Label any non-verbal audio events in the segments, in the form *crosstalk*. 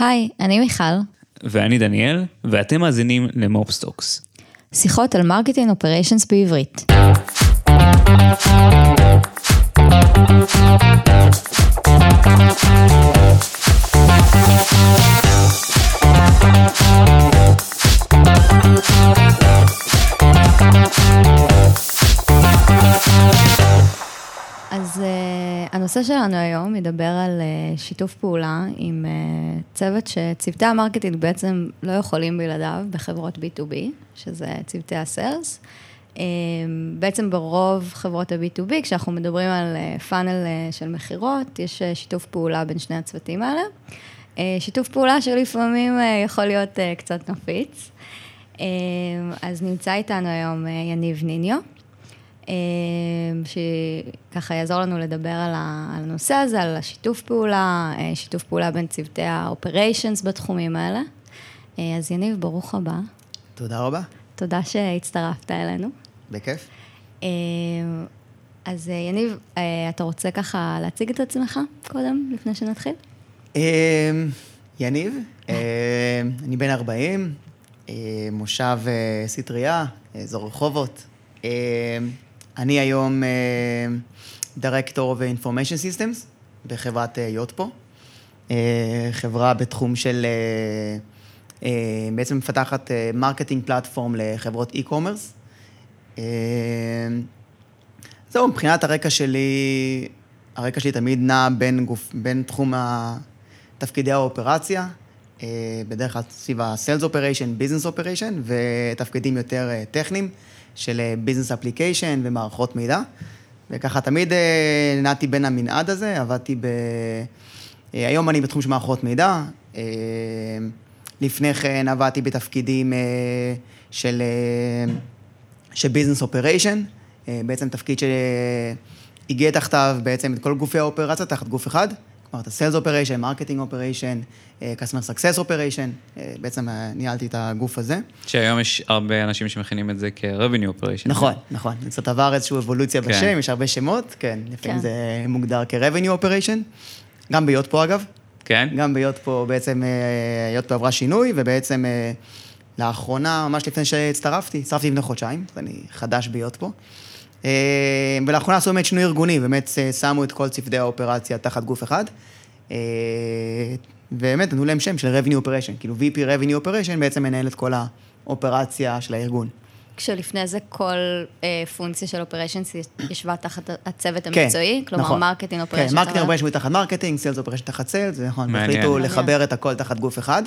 היי, אני מיכל. ואני דניאל, ואתם מאזינים ל-MOPs Talks. שיחות על marketing operations בעברית. הנושא שלנו היום ידבר על uh, שיתוף פעולה עם uh, צוות שצוותי ה-marketing בעצם לא יכולים בלעדיו בחברות B2B, שזה צוותי ה-sales. Uh, בעצם ברוב חברות ה-B2B, כשאנחנו מדברים על funnel של מכירות, יש שיתוף פעולה בין שני הצוותים האלה. שיתוף פעולה שלפעמים יכול להיות קצת נפיץ. אז נמצא איתנו היום יניב ניניו. שככה יעזור לנו לדבר על הנושא הזה, על השיתוף פעולה, שיתוף פעולה בין צוותי ה-operations בתחומים האלה. אז יניב, ברוך הבא. תודה רבה. תודה שהצטרפת אלינו. בכיף. אז יניב, אתה רוצה ככה להציג את עצמך קודם, לפני שנתחיל? יניב, אני בן 40, מושב סטריה, אזור רחובות. אני היום דירקטור of Information Systems בחברת Yotpo, חברה בתחום של, בעצם מפתחת marketing platform לחברות e-commerce. זהו, מבחינת הרקע שלי, הרקע שלי תמיד נע בין, גוף, בין תחום תפקידי האופרציה, בדרך כלל סביב ה-Sales Operation, Business Operation, ותפקידים יותר טכניים. של business application ומערכות מידע. וככה תמיד נעתי בין המנעד הזה, עבדתי ב... היום אני בתחום של מערכות מידע. לפני כן עבדתי בתפקידים של, של business operation, בעצם תפקיד שהגיע תחתיו בעצם את כל גופי האופרציה תחת גוף אחד. כלומר, את ה-Sales Operation, Marketing Operation, Customer Success Operation, בעצם ניהלתי את הגוף הזה. שהיום יש הרבה אנשים שמכינים את זה כ-Revenue Operation. נכון, נכון. זה קצת עבר איזושהי אבולוציה כן. בשם, יש הרבה שמות, כן, לפעמים כן. זה מוגדר כ-Revenue Operation. גם ביות פה אגב. כן? גם ביות פה בעצם, היות פה עברה שינוי, ובעצם לאחרונה, ממש לפני שהצטרפתי, הצטרפתי לפני חודשיים, אני חדש ביות פה. ולאחרונה עשו באמת שינוי ארגוני, באמת שמו את כל צוותי האופרציה תחת גוף אחד. ובאמת נתנו להם שם של revenue operation, כאילו VP revenue operation בעצם מנהל את כל האופרציה של הארגון. כשלפני זה כל אה, פונקציה של operations ישבה תחת הצוות המקצועי? כן, כלומר, נכון. marketing operation. כן, marketing operation תחת marketing, sales operation תחת sales, זה נכון. החליטו לחבר את הכל תחת גוף אחד.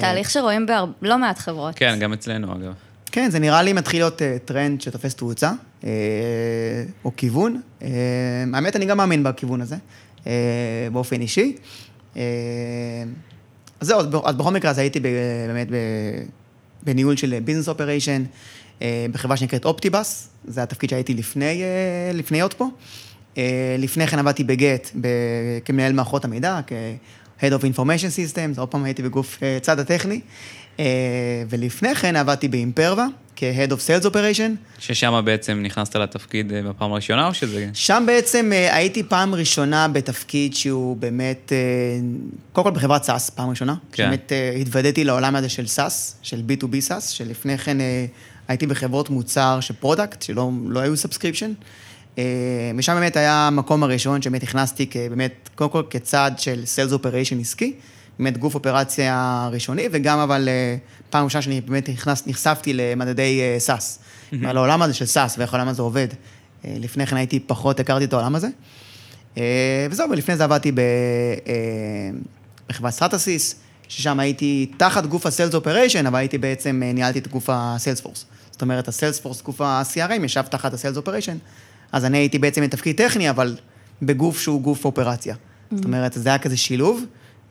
תהליך שרואים בלא מעט חברות. כן, גם אצלנו אגב. כן, זה נראה לי מתחיל להיות טרנד שתופס תאוצה, או כיוון. האמת, אני גם מאמין בכיוון הזה, באופן אישי. אז זהו, אז בכל מקרה, אז הייתי באמת בניהול של business operation, בחברה שנקראת Optibus, זה התפקיד שהייתי לפני, לפני עוד פה. לפני כן עבדתי ב-Gett כמנהל מערכות המידע, כ-Head of Information Systems, עוד פעם הייתי בגוף צד הטכני. ולפני כן עבדתי ב-Imperva, כ-Head of Sales Operation. ששם בעצם נכנסת לתפקיד בפעם הראשונה, או שזה... שם בעצם הייתי פעם ראשונה בתפקיד שהוא באמת, קודם כל בחברת SaaS, פעם ראשונה. כן. באמת התוודעתי לעולם הזה של SaaS, של B2B SaaS, שלפני כן הייתי בחברות מוצר של product, שלא לא היו subscription. ושם באמת היה המקום הראשון שבאמת נכנסתי כבאמת, קודם כל כצד של Sales Operation עסקי. באמת גוף אופרציה ראשוני, וגם אבל פעם ראשונה שאני באמת נכנס, נחשפתי למדדי SaaS. Mm-hmm. לעולם הזה של SaaS ואיך העולם הזה עובד. לפני כן הייתי פחות, הכרתי את העולם הזה. וזהו, ולפני זה עבדתי בחברת Stratasys, ששם הייתי תחת גוף ה-Sales Operation, אבל הייתי בעצם, ניהלתי את גוף ה-Salesforce. זאת אומרת, ה-Salesforce, גוף ה-CRM, ישב תחת ה-Sales Operation. אז אני הייתי בעצם בתפקיד טכני, אבל בגוף שהוא גוף אופרציה. Mm-hmm. זאת אומרת, זה היה כזה שילוב.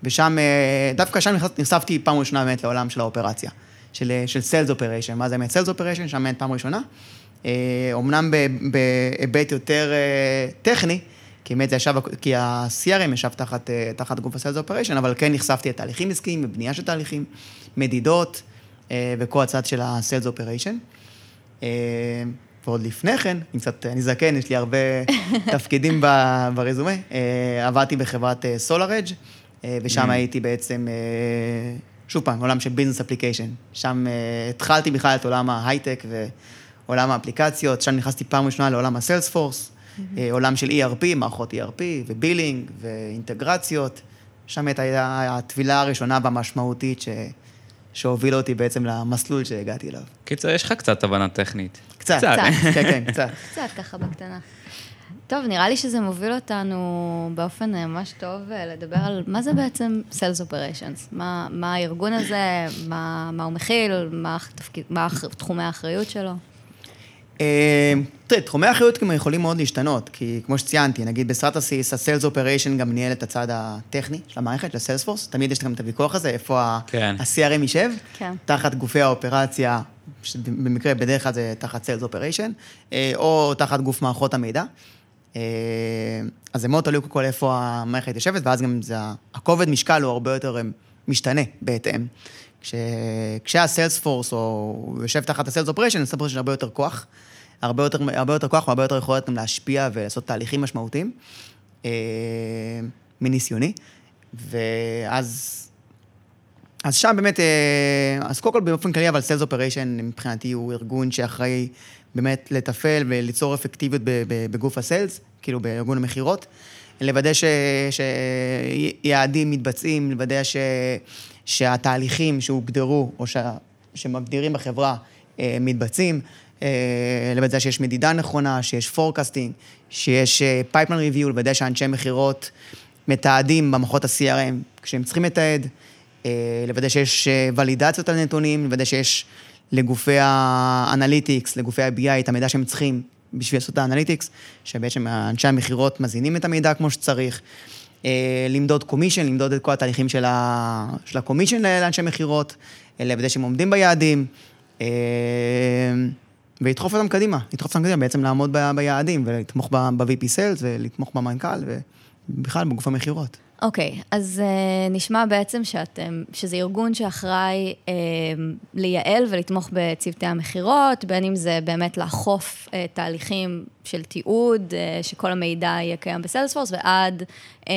ושם, דווקא שם נחשפתי פעם ראשונה באמת לעולם של האופרציה, של, של Sales Operation. מה זה באמת Sales Operation? שם באמת פעם ראשונה. אמנם בהיבט יותר טכני, כי באמת זה ישב, כי ה-CRM ישב תחת, תחת גוף ה-Sales Operation, אבל כן נחשפתי לתהליכים עסקיים ובנייה של תהליכים, מדידות וכל הצד של ה-Sales Operation. ועוד לפני כן, אני קצת, אני זקן, יש לי הרבה תפקידים ברזומה, עבדתי בחברת SolarEdge. אה, ושם Mm. הייתי בעצם, אה, שוב פעם, עולם של business application. שם אה, התחלתי בכלל את עולם ההייטק ועולם האפליקציות, שם נכנסתי פעם ראשונה לעולם ה-Salesforce, אה, עולם של ERP, מערכות ERP ו-billing ואינטגרציות. שם הייתה הטבילה הראשונה והמשמעותית ש... שהובילה אותי בעצם למסלול שהגעתי אליו. קיצר, יש לך קצת הבנה טכנית. קצת, קצת. כן, כן, *laughs* קצת. קצת ככה בקטנה. טוב, נראה לי שזה מוביל אותנו באופן אה, ממש טוב אה, לדבר על מה זה בעצם Sales Operations, מה, מה הארגון הזה, מה, מה הוא מכיל, מה, התפקיד, מה תחומי האחריות שלו. אה, תראה, תחומי האחריות גם יכולים מאוד להשתנות, כי כמו שציינתי, נגיד ב-Stratasys, ה-Sales Operation גם ניהל את הצד הטכני של המערכת, של Salesforce, תמיד יש גם את הוויכוח הזה, איפה ה- כן. ה-CRM יישב, כן. תחת גופי האופרציה, שבמקרה בדרך כלל זה תחת Sales Operation, אה, או תחת גוף מערכות המידע. אה, אז זה מאוד תלוי קודם כל איפה המערכת יושבת, ואז גם זה, הכובד משקל הוא הרבה יותר משתנה בהתאם. כש, כשה-Salesforce, או הוא יושב תחת ה-sales operation, ה-sales יש הרבה יותר כוח, הרבה יותר, הרבה יותר כוח והרבה יותר יכולת גם להשפיע ולעשות תהליכים משמעותיים, אה, מניסיוני. ואז אז שם באמת, אה, אז קודם כל באופן כללי, אבל sales operation מבחינתי הוא ארגון שאחראי באמת לתפעל וליצור אפקטיביות בגוף ה sales, כאילו בארגון המכירות, לוודא שיעדים מתבצעים, לוודא ש, שהתהליכים שהוגדרו או ש, שמגדירים בחברה אה, מתבצעים, אה, לוודא שיש מדידה נכונה, שיש forecasting, שיש pipeline review, לוודא שאנשי מכירות מתעדים במערכות ה-CRM כשהם צריכים לתעד. אה, לוודא שיש אה, ולידציות על נתונים, לוודא שיש לגופי ה analytics, לגופי ה-BI, את המידע שהם צריכים בשביל לעשות את ה analytics, שבעצם אנשי המכירות מזינים את המידע כמו שצריך. אה, למדוד commission, למדוד את כל התהליכים של ה- של ה commission לאנשי מכירות, אה, לוודא שהם עומדים ביעדים, אה, ולדחוף אותם קדימה, לדחוף אותם קדימה, בעצם לעמוד ב- ביעדים, ולתמוך ב-VP Sales, ולתמוך במנכ"ל, ובכלל בגוף המכירות. אוקיי, אז uh, נשמע בעצם שאתם, שזה ארגון שאחראי uh, לייעל ולתמוך בצוותי המכירות, בין אם זה באמת לאכוף uh, תהליכים של תיעוד, uh, שכל המידע יהיה קיים בסיילספורס, ועד uh,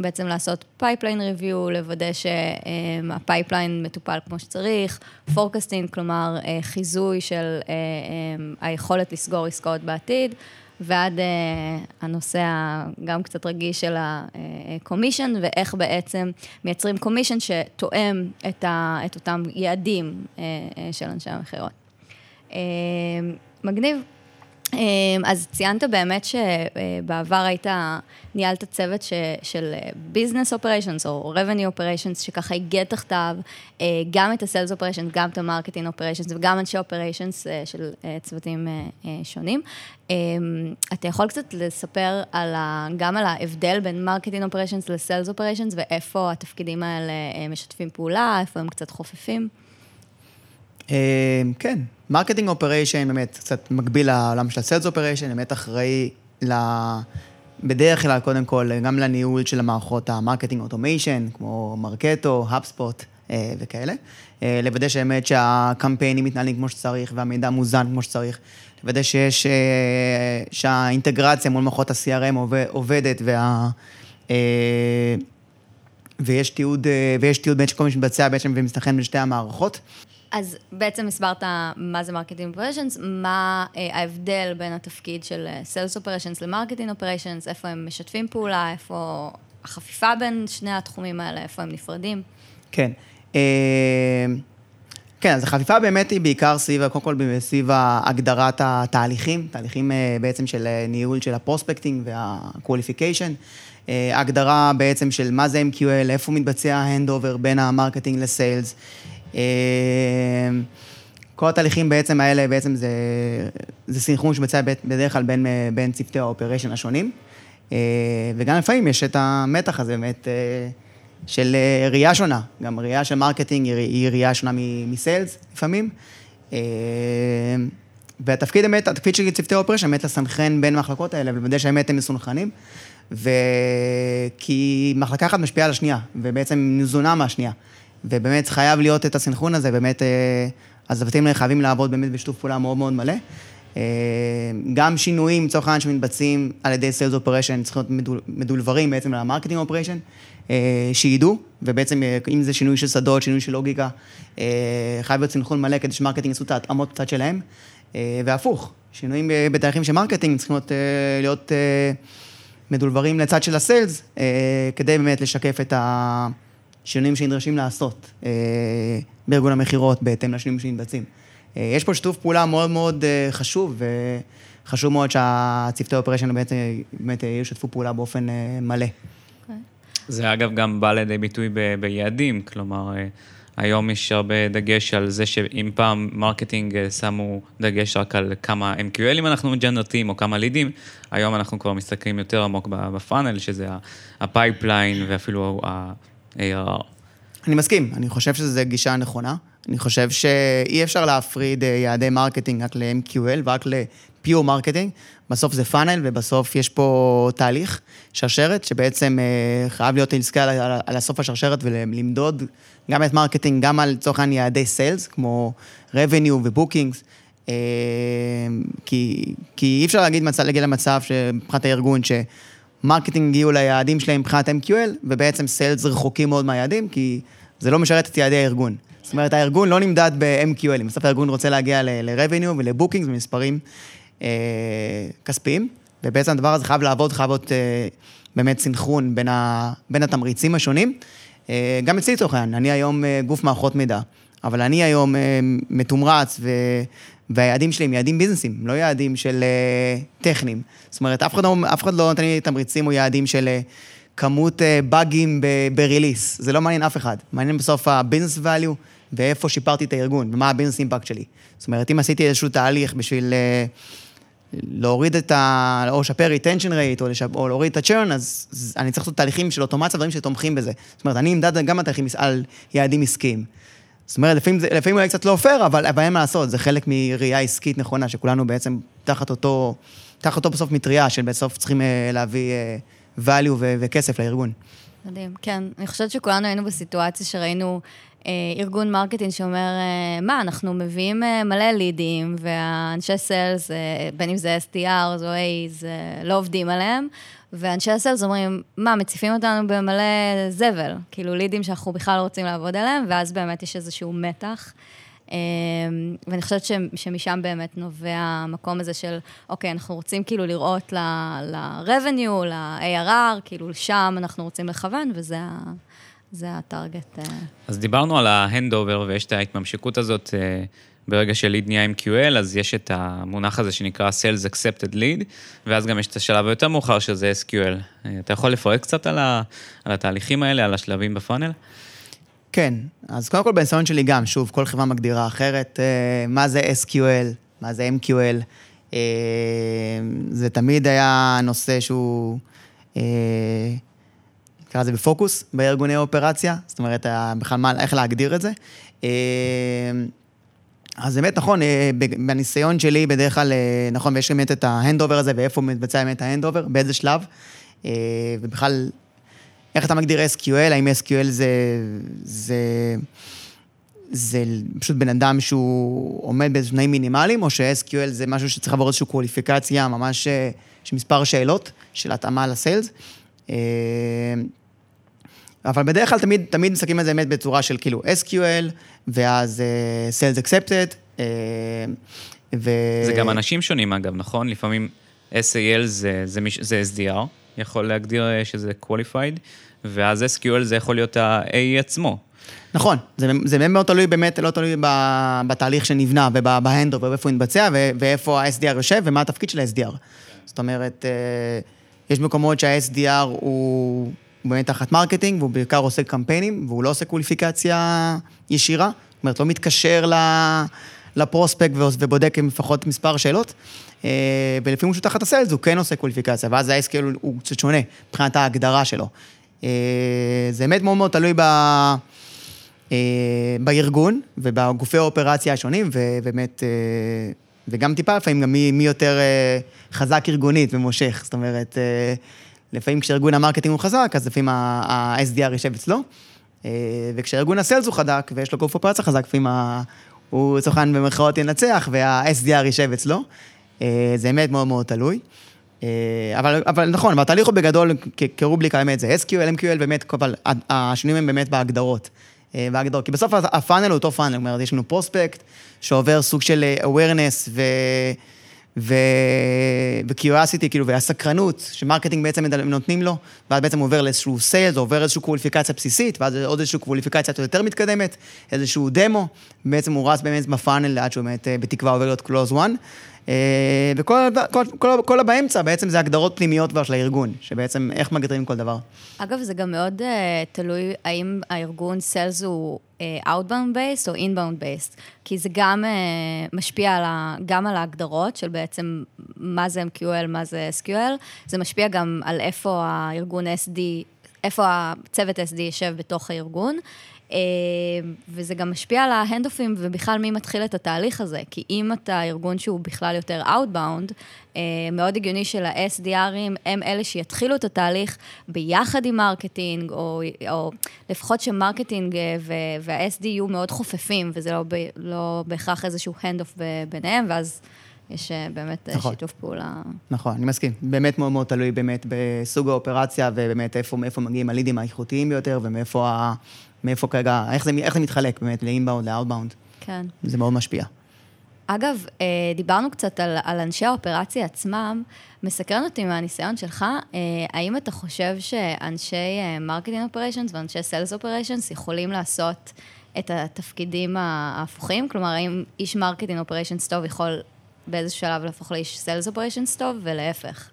בעצם לעשות pipeline review, לוודא שה pipeline מטופל כמו שצריך, forecasting, כלומר uh, חיזוי של uh, um, היכולת לסגור עסקאות בעתיד. ועד uh, הנושא הגם קצת רגיש של ה-commission, ואיך בעצם מייצרים commission שתואם את, ה, את אותם יעדים uh, uh, של אנשי המכירות. Uh, מגניב. Um, אז ציינת באמת שבעבר היית, ניהלת צוות ש, של business operations או revenue operations, שככה הגיע תחתיו uh, גם את ה-sales operations, גם את ה-marketing operations וגם אנשי operations uh, של צוותים שונים. Um, אתה יכול קצת לספר על ה, גם על ההבדל בין marketing operations ל-sales operations ואיפה התפקידים האלה משתפים פעולה, איפה הם קצת חופפים? אה, כן, marketing operation באמת קצת מקביל לעולם של ה sales operation, באמת אחראי ל... בדרך כלל, קודם כל, גם לניהול של המערכות ה marketing automation, כמו Marketo, HubSpot וכאלה. אה, לוודא שבאמת שהקמפיינים מתנהלים כמו שצריך והמידע מוזן כמו שצריך. לוודא שיש, אה, שהאינטגרציה מול מערכות ה-CRM עובד- עובדת וה... אה, ויש תיעוד, אה, ויש תיעוד בין שכל מי שמתבצע בעצם ומסתנכרן בין שתי המערכות. אז בעצם הסברת מה זה marketing operations, מה אה, ההבדל בין התפקיד של sales operations ל marketing operations, איפה הם משתפים פעולה, איפה החפיפה בין שני התחומים האלה, איפה הם נפרדים. כן. אה, כן, אז החפיפה באמת היא בעיקר סביב, קודם כל סביב הגדרת התהליכים, תהליכים אה, בעצם של אה, ניהול של ה prospecting וה-qualification. אה, הגדרה בעצם של מה זה MQL, איפה מתבצע ה handover בין ה marketing ל sales. אה, כל התהליכים בעצם האלה, בעצם זה, זה סינכרון שמבצע בדרך כלל בין, אה, בין צוותי ה operation השונים. אה, וגם לפעמים יש את המתח הזה באמת של ראייה שונה. גם ראייה של marketing היא, ראייה שונה מ sales לפעמים. והתפקיד באמת, התפקיד של צוותי ה operation באמת לסנכרן בין המחלקות האלה ולוודא שבאמת הם מסונכרנים. וכי מחלקה אחת משפיעה על השנייה, ובעצם ניזונה מהשנייה. ובאמת חייב להיות את הסנכרון הזה, באמת אה, הצוותים האלה חייבים לעבוד באמת בשיתוף פעולה מאוד מאוד מלא. אה, גם שינויים, לצורך העניין, שמתבצעים על ידי sales operation, צריכים להיות מדל, מדולוורים בעצם ל marketing operation, אה, שידעו, ובעצם אה, אם זה שינוי של שדות, שינוי של לוגיקה, אה, חייב להיות סנכרון מלא כדי ש marketing יעשו את ההתאמות בצד שלהם, אה, והפוך, שינויים אה, בתהליכים של marketing צריכים להיות, אה, להיות אה, מדולוורים לצד של ה sales, אה, כדי באמת לשקף את השינויים שנדרשים לעשות אה, בארגון המכירות בהתאם לשינויים שמתבצעים. אה, יש פה שיתוף פעולה מאוד מאוד אה, חשוב, וחשוב מאוד שהצוותי ה operation באמת, באמת ישתפו פעולה באופן אה, מלא. זה אגב גם בא לידי ביטוי ב- ביעדים, כלומר, אה, היום יש הרבה דגש על זה שאם פעם marketing אה, שמו דגש רק על כמה MQLים אנחנו מג'נרטים או כמה לידים, היום אנחנו כבר מסתכלים יותר עמוק ב funnel, שזה ה pipeline ואפילו ה-ARR. אני מסכים, אני חושב שזו גישה נכונה. אני חושב שאי אפשר להפריד אה, יעדי marketing רק ל-MQL ורק ל-Pure marketing. בסוף זה funnel ובסוף יש פה תהליך, שרשרת, שבעצם אה, חייב להיות להסתכל על, על, הסוף השרשרת ולמדוד גם את marketing, גם על לצורך העניין יעדי sales, כמו revenue ו bookings. אה, כי, כי אי אפשר להגיד, מצב, להגיע למצב שמבחינת הארגון, ש marketing הגיעו ליעדים שלהם מבחינת MQL, ובעצם sales רחוקים מאוד מהיעדים, כי זה לא משרת את יעדי הארגון. זאת אומרת, הארגון לא נמדד ב-MQL, בסוף הארגון רוצה להגיע ל-revenue ול bookings ומספרים אה, כספיים, ובעצם הדבר הזה חייב לעבוד, חייב להיות אה, באמת סנכרון בין, ה, בין התמריצים השונים. אה, גם אצלי לצורך העניין, אני היום אה, גוף מערכות מידע, אבל אני היום אה, מתומרץ, ו... והיעדים שלי הם יעדים ביזנסים, לא יעדים של אה, טכניים. זאת אומרת, אף אחד לא, אף אחד לא נותן לי תמריצים או יעדים של אה, כמות אה, באגים ב release. זה לא מעניין אף אחד. מעניין בסוף ה business value ואיפה שיפרתי את הארגון, ומה ה business impact שלי. זאת אומרת, אם עשיתי איזשהו תהליך בשביל אה, להוריד את ה... או לשפר retention rate, או, לשפ... או להוריד את ה-churn, אז, אז אני צריך לעשות תהליכים של אוטומציה, דברים שתומכים בזה. זאת אומרת, אני אמדד גם התהליכים על יעדים עסקיים. זאת אומרת, לפעמים, זה, לפעמים אולי קצת לא פייר, אבל, אין מה לעשות, זה חלק מראייה עסקית נכונה, שכולנו בעצם תחת אותו, תחת אותו בסוף מטריה, של בסוף צריכים אה, להביא אה, value ו- וכסף לארגון. מדהים, כן. אני חושבת שכולנו היינו בסיטואציה שראינו ארגון marketing שאומר, אה, מה, אנחנו מביאים אה, מלא leads, והאנשי sales, אה, בין אם זה SDR או AE's, אה, לא עובדים עליהם, ואנשי ה sales אומרים, מה, מציפים אותנו במלא זבל, כאילו leads שאנחנו בכלל לא רוצים לעבוד עליהם, ואז באמת יש איזשהו מתח. אה, ואני חושבת ש- שמשם באמת נובע המקום הזה של, אוקיי, אנחנו רוצים כאילו לראות ל-revenue, ל-ARR, כאילו שם אנחנו רוצים לכוון, וזה ה- זה הטארגט. אה. אז דיברנו על ה handover ויש את ההתממשקות הזאת, אה, ברגע ש lead נהיה MQL, אז יש את המונח הזה שנקרא Sales Accepted Lead, ואז גם יש את השלב היותר מאוחר שזה SQL. אה, אתה יכול לפרט קצת על, ה, על התהליכים האלה, על השלבים ב funnel? כן, אז קודם כל בניסיון שלי גם, שוב, כל חברה מגדירה אחרת, מה זה SQL, מה זה MQL. זה תמיד היה נושא שהוא, נקרא לזה בפוקוס, בארגוני operation, זאת אומרת, בכלל מה, איך להגדיר את זה. אה, אז באמת, נכון, אה, בניסיון שלי, בדרך כלל, אה, נכון, ויש באמת את ה handover הזה, ואיפה מתבצע באמת ה handover, באיזה שלב, ובכלל, איך אתה מגדיר SQL? האם SQL זה, זה, זה פשוט בן אדם שהוא עומד באיזה תנאים מינימליים, או ש-SQL זה משהו שצריך לעבור איזושהי קווליפיקציה, ממש יש מספר שאלות של התאמה לסיילס. אבל בדרך כלל תמיד, תמיד מסתכלים על זה באמת בצורה של כאילו SQL, ואז uh, Sales Accepted, uh, ו... זה גם אנשים שונים אגב, נכון? לפעמים SAL זה, זה, זה SDR, יכול להגדיר אה, שזה qualified, ואז SQL זה יכול להיות ה-AE עצמו. נכון, זה, זה מאוד תלוי, באמת לא תלוי ב, בתהליך שנבנה וב handover, ואיפה הוא מתבצע, ו, ואיפה ה-SDR יושב, ומה התפקיד של ה-SDR. זאת אומרת, יש מקומות שה-SDR הוא באמת תחת marketing, והוא בעיקר עושה קמפיינים, והוא לא עושה קווליפיקציה ישירה, זאת אומרת, לא מתקשר. ל prospect ובודק עם לפחות מספר שאלות, אה, ולפעמים שהוא תחת ה sales, הוא כן עושה קווליפיקציה, ואז ה-SQL הוא קצת שונה מבחינת ההגדרה שלו. אה, זה באמת מאוד מאוד תלוי ב... אה, בארגון ובגופי ה operation השונים, ובאמת, וגם טיפה לפעמים גם מי, מי יותר חזק ארגונית ומושך. זאת אומרת, לפעמים כשארגון ה marketing הוא חזק, אז לפעמים ה-SDR יושב אצלו, אה, וכשארגון ה sales הוא חזק ויש לו גוף operation חזק, לפעמים הוא לצורך העניין במרכאות ינצח, וה-SDR יישב אצלו. אה, זה באמת מאוד מאוד תלוי. אה, אבל, אבל נכון, אבל התהליך הוא בגדול, כ- כרובריקה באמת זה SQL, MQL, באמת, אבל השינויים הם באמת בהגדרות. בהגדרות, כי בסוף ה funnel הוא אותו funnel, זאת אומרת, יש לנו prospect שעובר סוג של awareness ו... ו... ו-curiosity, כאילו, והסקרנות ש marketing בעצם נותנים לו, ואז בעצם עובר לאיזשהו סיילס, עובר איזושהי קווליפיקציה בסיסית, ואז עוד איזושהי קווליפיקציה יותר מתקדמת, איזשהו דמו, בעצם הוא רץ באמת בפאנל עד שהוא באמת אה, בתקווה עובר להיות close one. אה, וכל כל, כל, כל הבאמצע בעצם זה הגדרות פנימיות כבר של הארגון, שבעצם איך מגדירים כל דבר. אגב, זה גם מאוד uh, תלוי האם הארגון סיילס הוא outbound based או inbound based, כי זה גם uh, משפיע על ה, גם על ההגדרות של בעצם מה זה MQL, מה זה SQL, זה משפיע גם על איפה הארגון SDR, איפה הצוות SDR יושב בתוך הארגון. אה, וזה גם משפיע על ה handoffים ובכלל מי מתחיל את התהליך הזה, כי אם אתה ארגון שהוא בכלל יותר Outbound, אה, מאוד הגיוני שה-SDRים הם אלה שיתחילו את התהליך ביחד עם marketing, או, או לפחות ש marketing אה, וה-SDR יהיו מאוד חופפים, וזה לא, לא בהכרח איזשהו handoff ביניהם, ואז... יש באמת נכון. שיתוף פעולה. נכון, אני מסכים. באמת מאוד מאוד תלוי באמת בסוג ה operation, ובאמת איפה, מאיפה מגיעים ה leads האיכותיים ביותר, ומאיפה. מאיפה כרגע, איך זה, איך זה מתחלק באמת ל inbound, ל outbound. כן. זה מאוד משפיע. אגב, אה, דיברנו קצת על, על אנשי ה operation עצמם. מסקרן אותי מהניסיון שלך, אה, האם אתה חושב שאנשי marketing operations ואנשי sales operations יכולים לעשות את התפקידים ההפוכים? כלומר, האם איש marketing operations טוב יכול באיזשהו שלב להפוך לאיש sales operations טוב, ולהפך?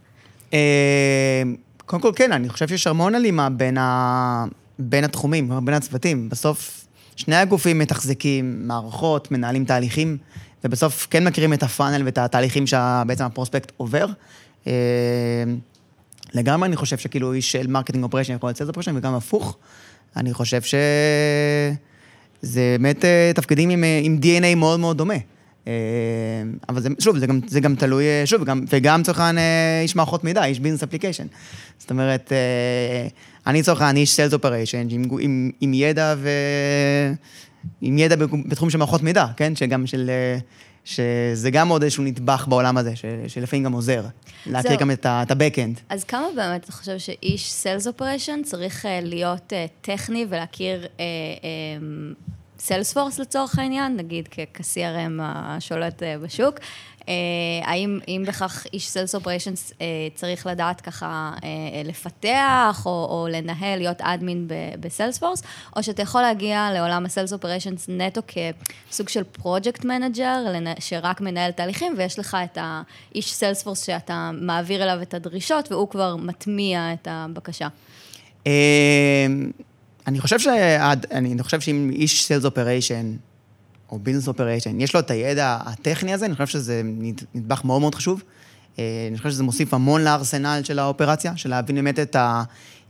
אה, קודם כל, כן, אני חושב שיש המון הלימה בין ה... בין התחומים, בין הצוותים. בסוף, שני הגופים מתחזקים מערכות, מנהלים תהליכים, ובסוף כן מכירים את ה funnel ואת התהליכים שבעצם ה prospect עובר. אה, לגמרי אני חושב שכאילו איש של marketing operation יכול ל sales operation, וגם הפוך. אני חושב שזה באמת אה, תפקידים עם, אה, עם DNA מאוד מאוד דומה. אבל זה, שוב, זה גם, זה גם תלוי, שוב, גם, וגם צריך איש מערכות מידע, איש business application. זאת אומרת, אני לצורך העניין איש sales operation עם, עם, עם ידע ו... עם ידע בתחום של מערכות מידע, כן? שגם של... שזה גם עוד איזשהו נדבך בעולם הזה, ש, שלפעמים גם עוזר. להכיר גם את ה-Backend. אז כמה באמת אתה חושב שאיש sales operation צריך להיות טכני ולהכיר Salesforce לצורך העניין, נגיד כ-CRM השולט uh, בשוק, אה, האם, האם בכלל איש sales operations אה, צריך לדעת ככה אה, לפתח או, או לנהל, להיות admin ב Salesforce, או שאתה יכול להגיע לעולם ה sales operations נטו כסוג של project manager, שרק מנהל תהליכים, ויש לך את האיש Salesforce שאתה מעביר אליו את הדרישות, והוא כבר מטמיע את הבקשה. אני חושב, אני חושב שאם איש sales operation או business operation, יש לו את הידע הטכני הזה, אני חושב שזה נדבך מאוד מאוד חשוב. אה, אני חושב שזה מוסיף המון לארסנל של האופרציה, של להבין באמת את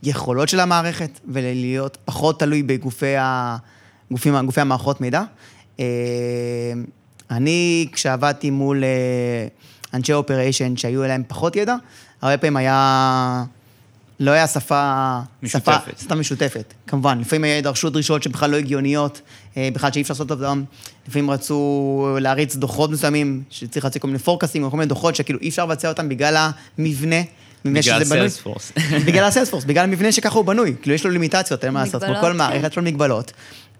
היכולות של המערכת, ולהיות פחות תלוי בגופי ה... גופים, גופי המערכות מידע. אה, אני, כשעבדתי מול אה, אנשי operation שהיו אליהם פחות ידע, הרבה פעמים היה... לא היה שפה... משותפת. שפה משותפת, כמובן. לפעמים דרשו דרישות שבכלל לא הגיוניות, אה, בכלל שאי אפשר לעשות אותם. לפעמים רצו להריץ דוחות מסוימים, שצריך להציג כל מיני פורקסים, או כל מיני דוחות שכאילו אי אפשר לבצע אותם בגלל המבנה. בגלל סיילספורס. *laughs* בגלל הסיילספורס, בגלל המבנה שככה הוא בנוי. כאילו, יש לו לימיטציות, אין מה לעשות. כמו כל מערכת יש לו מגבלות.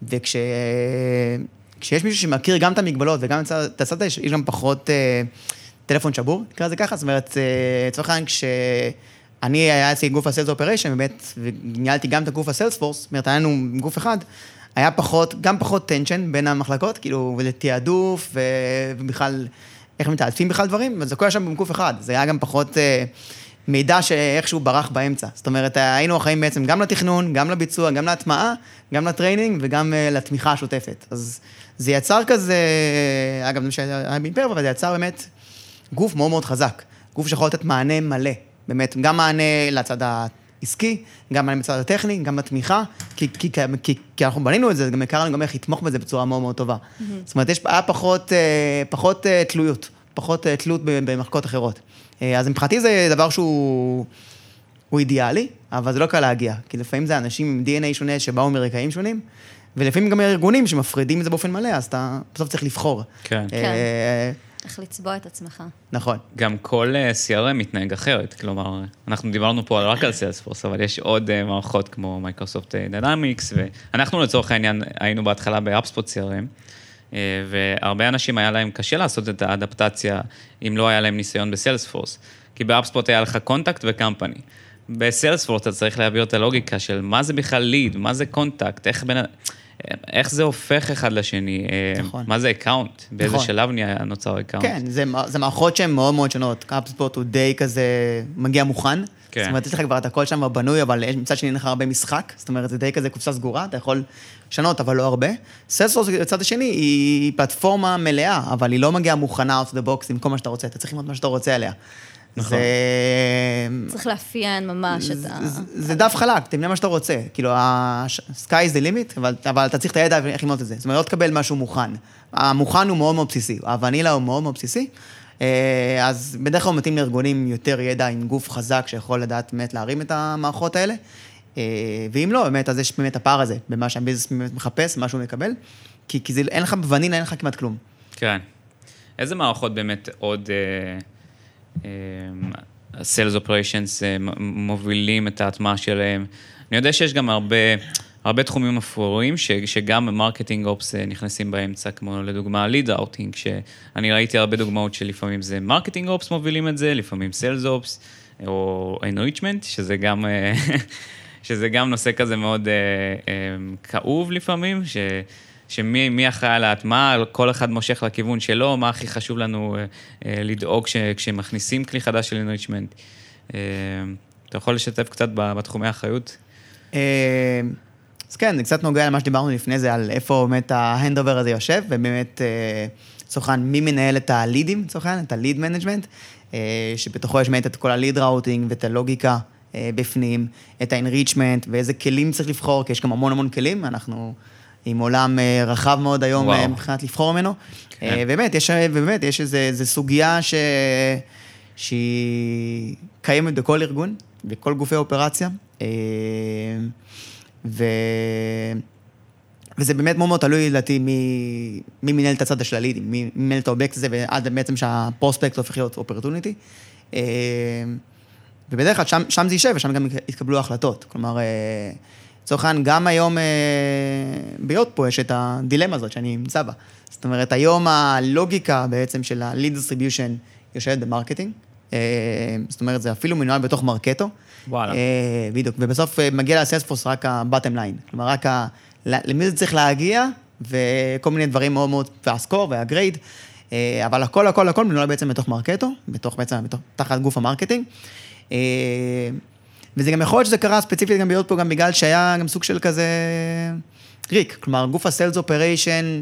וכשיש מישהו שמכיר גם את המגבלות וגם את הצד, יש גם פחות אה, טלפון שבור, נקרא לזה ככה. זאת אומרת, אה, לצורך העניין, כש... אני היה אצלי גוף ה sales operation, באמת, וניהלתי גם את הגוף ה Salesforce, זאת אומרת, היה לנו גוף אחד, היה פחות, גם פחות tension בין המחלקות, כאילו, ולתעדוף, ובכלל, איך מתעדפים בכלל דברים, וזה הכל שם בגוף אחד. זה היה גם פחות אה, מידע שאיכשהו ברח באמצע. זאת אומרת, היינו אחראים בעצם גם לתכנון, גם לביצוע, גם להטמעה, גם ל training וגם אה, לתמיכה השוטפת. אז זה יצר כזה, אגב, זה שהיה באימפריה, אבל זה יצר באמת גוף מאוד מאוד חזק. גוף שיכול לתת מענה מלא. באמת, גם מענה לצד העסקי, גם מענה בצד הטכני, גם בתמיכה, כי, כי, כי, כי אנחנו בנינו את זה, גם הכרנו גם איך לתמוך בזה בצורה מאוד מאוד טובה. Mm-hmm. זאת אומרת, יש, היה פחות, אה, פחות אה, תלויות, פחות אה, תלות במחלקות אחרות. אז מבחינתי זה דבר שהוא הוא אידיאלי, אבל זה לא קל להגיע, כי לפעמים זה אנשים עם DNA שונה שבאו מרקעים שונים. ולפעמים גם ארגונים שמפרידים את זה באופן מלא, אז אתה בסוף צריך לבחור. כן. כן. איך לצבוע את עצמך. נכון. גם כל אה, CRM מתנהג אחרת, כלומר, אנחנו דיברנו פה רק על סיילספורס, אבל יש עוד אה, מערכות כמו Microsoft Dynamics, ואנחנו לצורך העניין היינו בהתחלה ב HubSpot CRM, אה, והרבה אנשים היה להם קשה לעשות את האדפטציה אם לא היה להם ניסיון ב Salesforce, כי ב HubSpot היה לך contact ו company. ב Salesforce אתה צריך להעביר את הלוגיקה של מה זה בכלל lead, מה זה contact, איך בין... איך זה הופך אחד לשני? נכון. מה זה account? באיזה נכון. שלב נהיה נוצר account? כן, זה, זה מערכות שהן מאוד מאוד שונות. HubSpot הוא די כזה מגיע מוכן. כן. זאת אומרת, יש לך כבר את הכל שם בנוי, אבל יש- מצד שני אין לך הרבה משחק. זאת אומרת, זה די כזה קופסה סגורה, אתה יכול לשנות, אבל לא הרבה. Salesforce, בצד השני, היא פלטפורמה מלאה, אבל היא לא מגיעה מוכנה out of the box עם כל מה שאתה רוצה. אתה צריך ללמוד מה שאתה רוצה עליה. נכון. זה... צריך לאפיין ממש את ה... זה- זה דף חלק, תבנה מה שאתה רוצה. כאילו, ה-sky is the limit, אבל, אבל אתה צריך את הידע איך ללמוד את זה. זאת אומרת, לא תקבל משהו מוכן. המוכן הוא מאוד מאוד בסיסי, הוונילה הוא מאוד מאוד בסיסי. אה, אז בדרך כלל מתאים לארגונים יותר ידע עם גוף חזק שיכול לדעת באמת להרים את המערכות האלה. אה, ואם לא, באמת, אז יש באמת הפער הזה, במה שהביזנס באמת מחפש, מה שהוא מקבל. כי, כי זה, אין לך בוונילה, אין לך כמעט כלום. כן. איזה מערכות באמת עוד sales operations מובילים את ההטמעה שלהם? אני יודע שיש גם הרבה, הרבה תחומים אפורים, ש, שגם marketing ops אה, נכנסים באמצע, כמו לדוגמה lead routing, שאני ראיתי הרבה דוגמאות שלפעמים זה marketing ops מובילים את זה, לפעמים sales ops, או enrichment, שזה גם... אה, *laughs* שזה גם נושא כזה מאוד אה, אה, כאוב לפעמים, ש, שמי מי אחראי על ההטמעה, כל אחד מושך לכיוון שלו, מה הכי חשוב לנו אה, אה, לדאוג כש, כשמכניסים כלי חדש של enrichment. אה, אתה יכול לשתף קצת בתחומי האחריות? אה, אז כן, זה קצת נוגע למה שדיברנו לפני זה, על איפה באמת ה handover הזה יושב, ובאמת, אה, לצורך העניין, מי מנהל את הלידים, לצורך העניין, את ה lead management, שבתוכו יש באמת את כל ה lead routing ואת הלוגיקה אה, בפנים, את ה-enrichment ואיזה כלים צריך לבחור, כי יש גם המון המון כלים, אנחנו עם עולם אה, רחב מאוד היום וואו. אה, מבחינת לבחור ממנו. כן. אה, באמת, יש, באמת, יש איזו איזו סוגיה ש... שהיא קיימת בכל ארגון, בכל גופי האופרציה. אה, ו... וזה באמת מאוד מאוד תלוי, לדעתי, מי, מי מנהל את הצד של הלידים, מי מנהל את האובייקט הזה, ועד בעצם שה prospect הופך להיות opportunity. ובדרך כלל שם, שם זה יישב, ושם גם יתקבלו החלטות. כלומר, לצורך העניין, גם היום אה, ביוטפו יש את הדילמה הזאת שאני נמצא בה. זאת אומרת, היום הלוגיקה בעצם של ה-lead distribution יושבת ב marketing. אה, זאת אומרת, זה אפילו מנוהל בתוך Marketo. וואלה. אה, בדיוק, ובסוף אה, מגיע ל Salesforce רק ה-bottom line. כלומר, רק ה... למי זה צריך להגיע, וכל מיני דברים מאוד מאוד, וה score וה grade, אה, אבל הכל, הכל, הכל מנוהל בעצם בתוך Marketo, בתוך בעצם, בתוך, תחת גוף ה marketing. אה, וזה גם יכול להיות שזה קרה ספציפית גם ליוטפו, גם בגלל שהיה גם סוג של כזה ריק. כלומר, גוף ה sales operation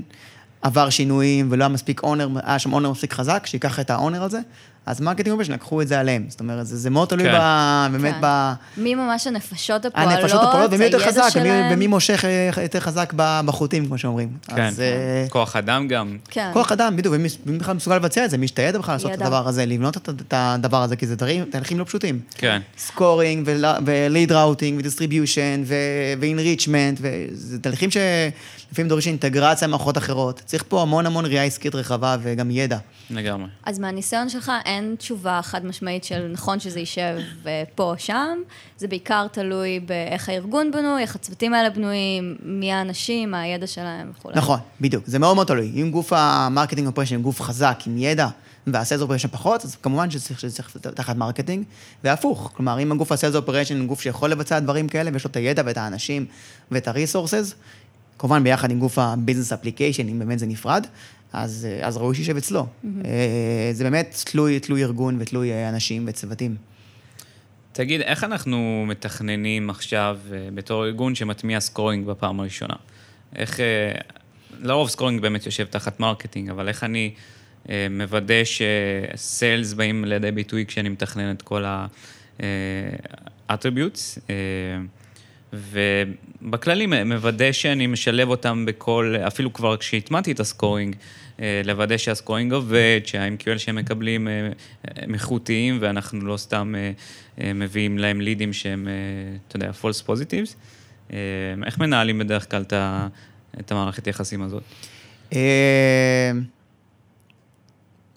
עבר שינויים ולא היה מספיק owner, היה שם owner מספיק חזק, שיקח את ה owner הזה, אז marketing operation לקחו את זה עליהם. זאת אומרת, זה, זה מאוד תלוי כן. ב, באמת כן. ב... מי ממש הנפשות הפועלות, הנפשות הפועלות, ומי יותר חזק, ומי, שלהם. ומי מושך אה, יותר חזק בחוטים, כמו שאומרים. כן. אז אה, כוח אדם גם. כן. כוח אדם, בדיוק, ומי בכלל מסוגל לבצע את זה, מי הידע בכלל לעשות את. הדבר הזה, לבנות את- את הדבר הזה, כי זה דברים- תהליכים לא פשוטים. כן. scoring ו lead routing ו distribution ו enrichment, וזה תהליכים שלפעמים דורשים אינטגרציה ממערכות אחרות. צריך פה המון המון ראייה עסקית רחבה וגם ידע. לגמרי. אז מהניסיון שלך אין תשובה חד משמעית של נכון שזה יישב אה, פה או שם, זה בעיקר תלוי באיך הארגון בנוי, איך הצוותים האלה בנויים, מי האנשים, מה הידע שלהם וכולי. נכון, בדיוק, זה מאוד מאוד תלוי. אם גוף ה marketing operation הוא גוף חזק, עם ידע, וה sales operation פחות, אז כמובן שצריך שזה צריך תחת marketing, והפוך. כלומר, אם הגוף ה sales operation הוא גוף שיכול לבצע דברים כאלה, ויש לו את הידע ואת האנשים ואת ה-resources, כמובן ביחד עם גוף ה business application, אם באמת זה נפרד, אז, אה, אז ראוי שישב אצלו. אה, זה באמת תלוי, תלוי ארגון ותלוי אה, אנשים וצוותים. תגיד, איך אנחנו מתכננים עכשיו, בתור ארגון שמטמיע scoring בפעם הראשונה? איך, לרוב scoring באמת יושב תחת marketing, אבל איך אני אה, מוודא ש sales באים לידי ביטוי כשאני מתכנן את כל ה-attributes, ובכללי מוודא שאני משלב אותם בכל, אפילו כבר כשהטמעתי את ה scoring, אה, לוודא שה scoring עובד, שה-MQL שהם מקבלים אה, אה, הם איכותיים, ואנחנו לא סתם אה, אה, מביאים להם לידים שהם, אה, אתה יודע, false positives. אה, איך מנהלים בדרך כלל את המערכת יחסים הזאת? אה,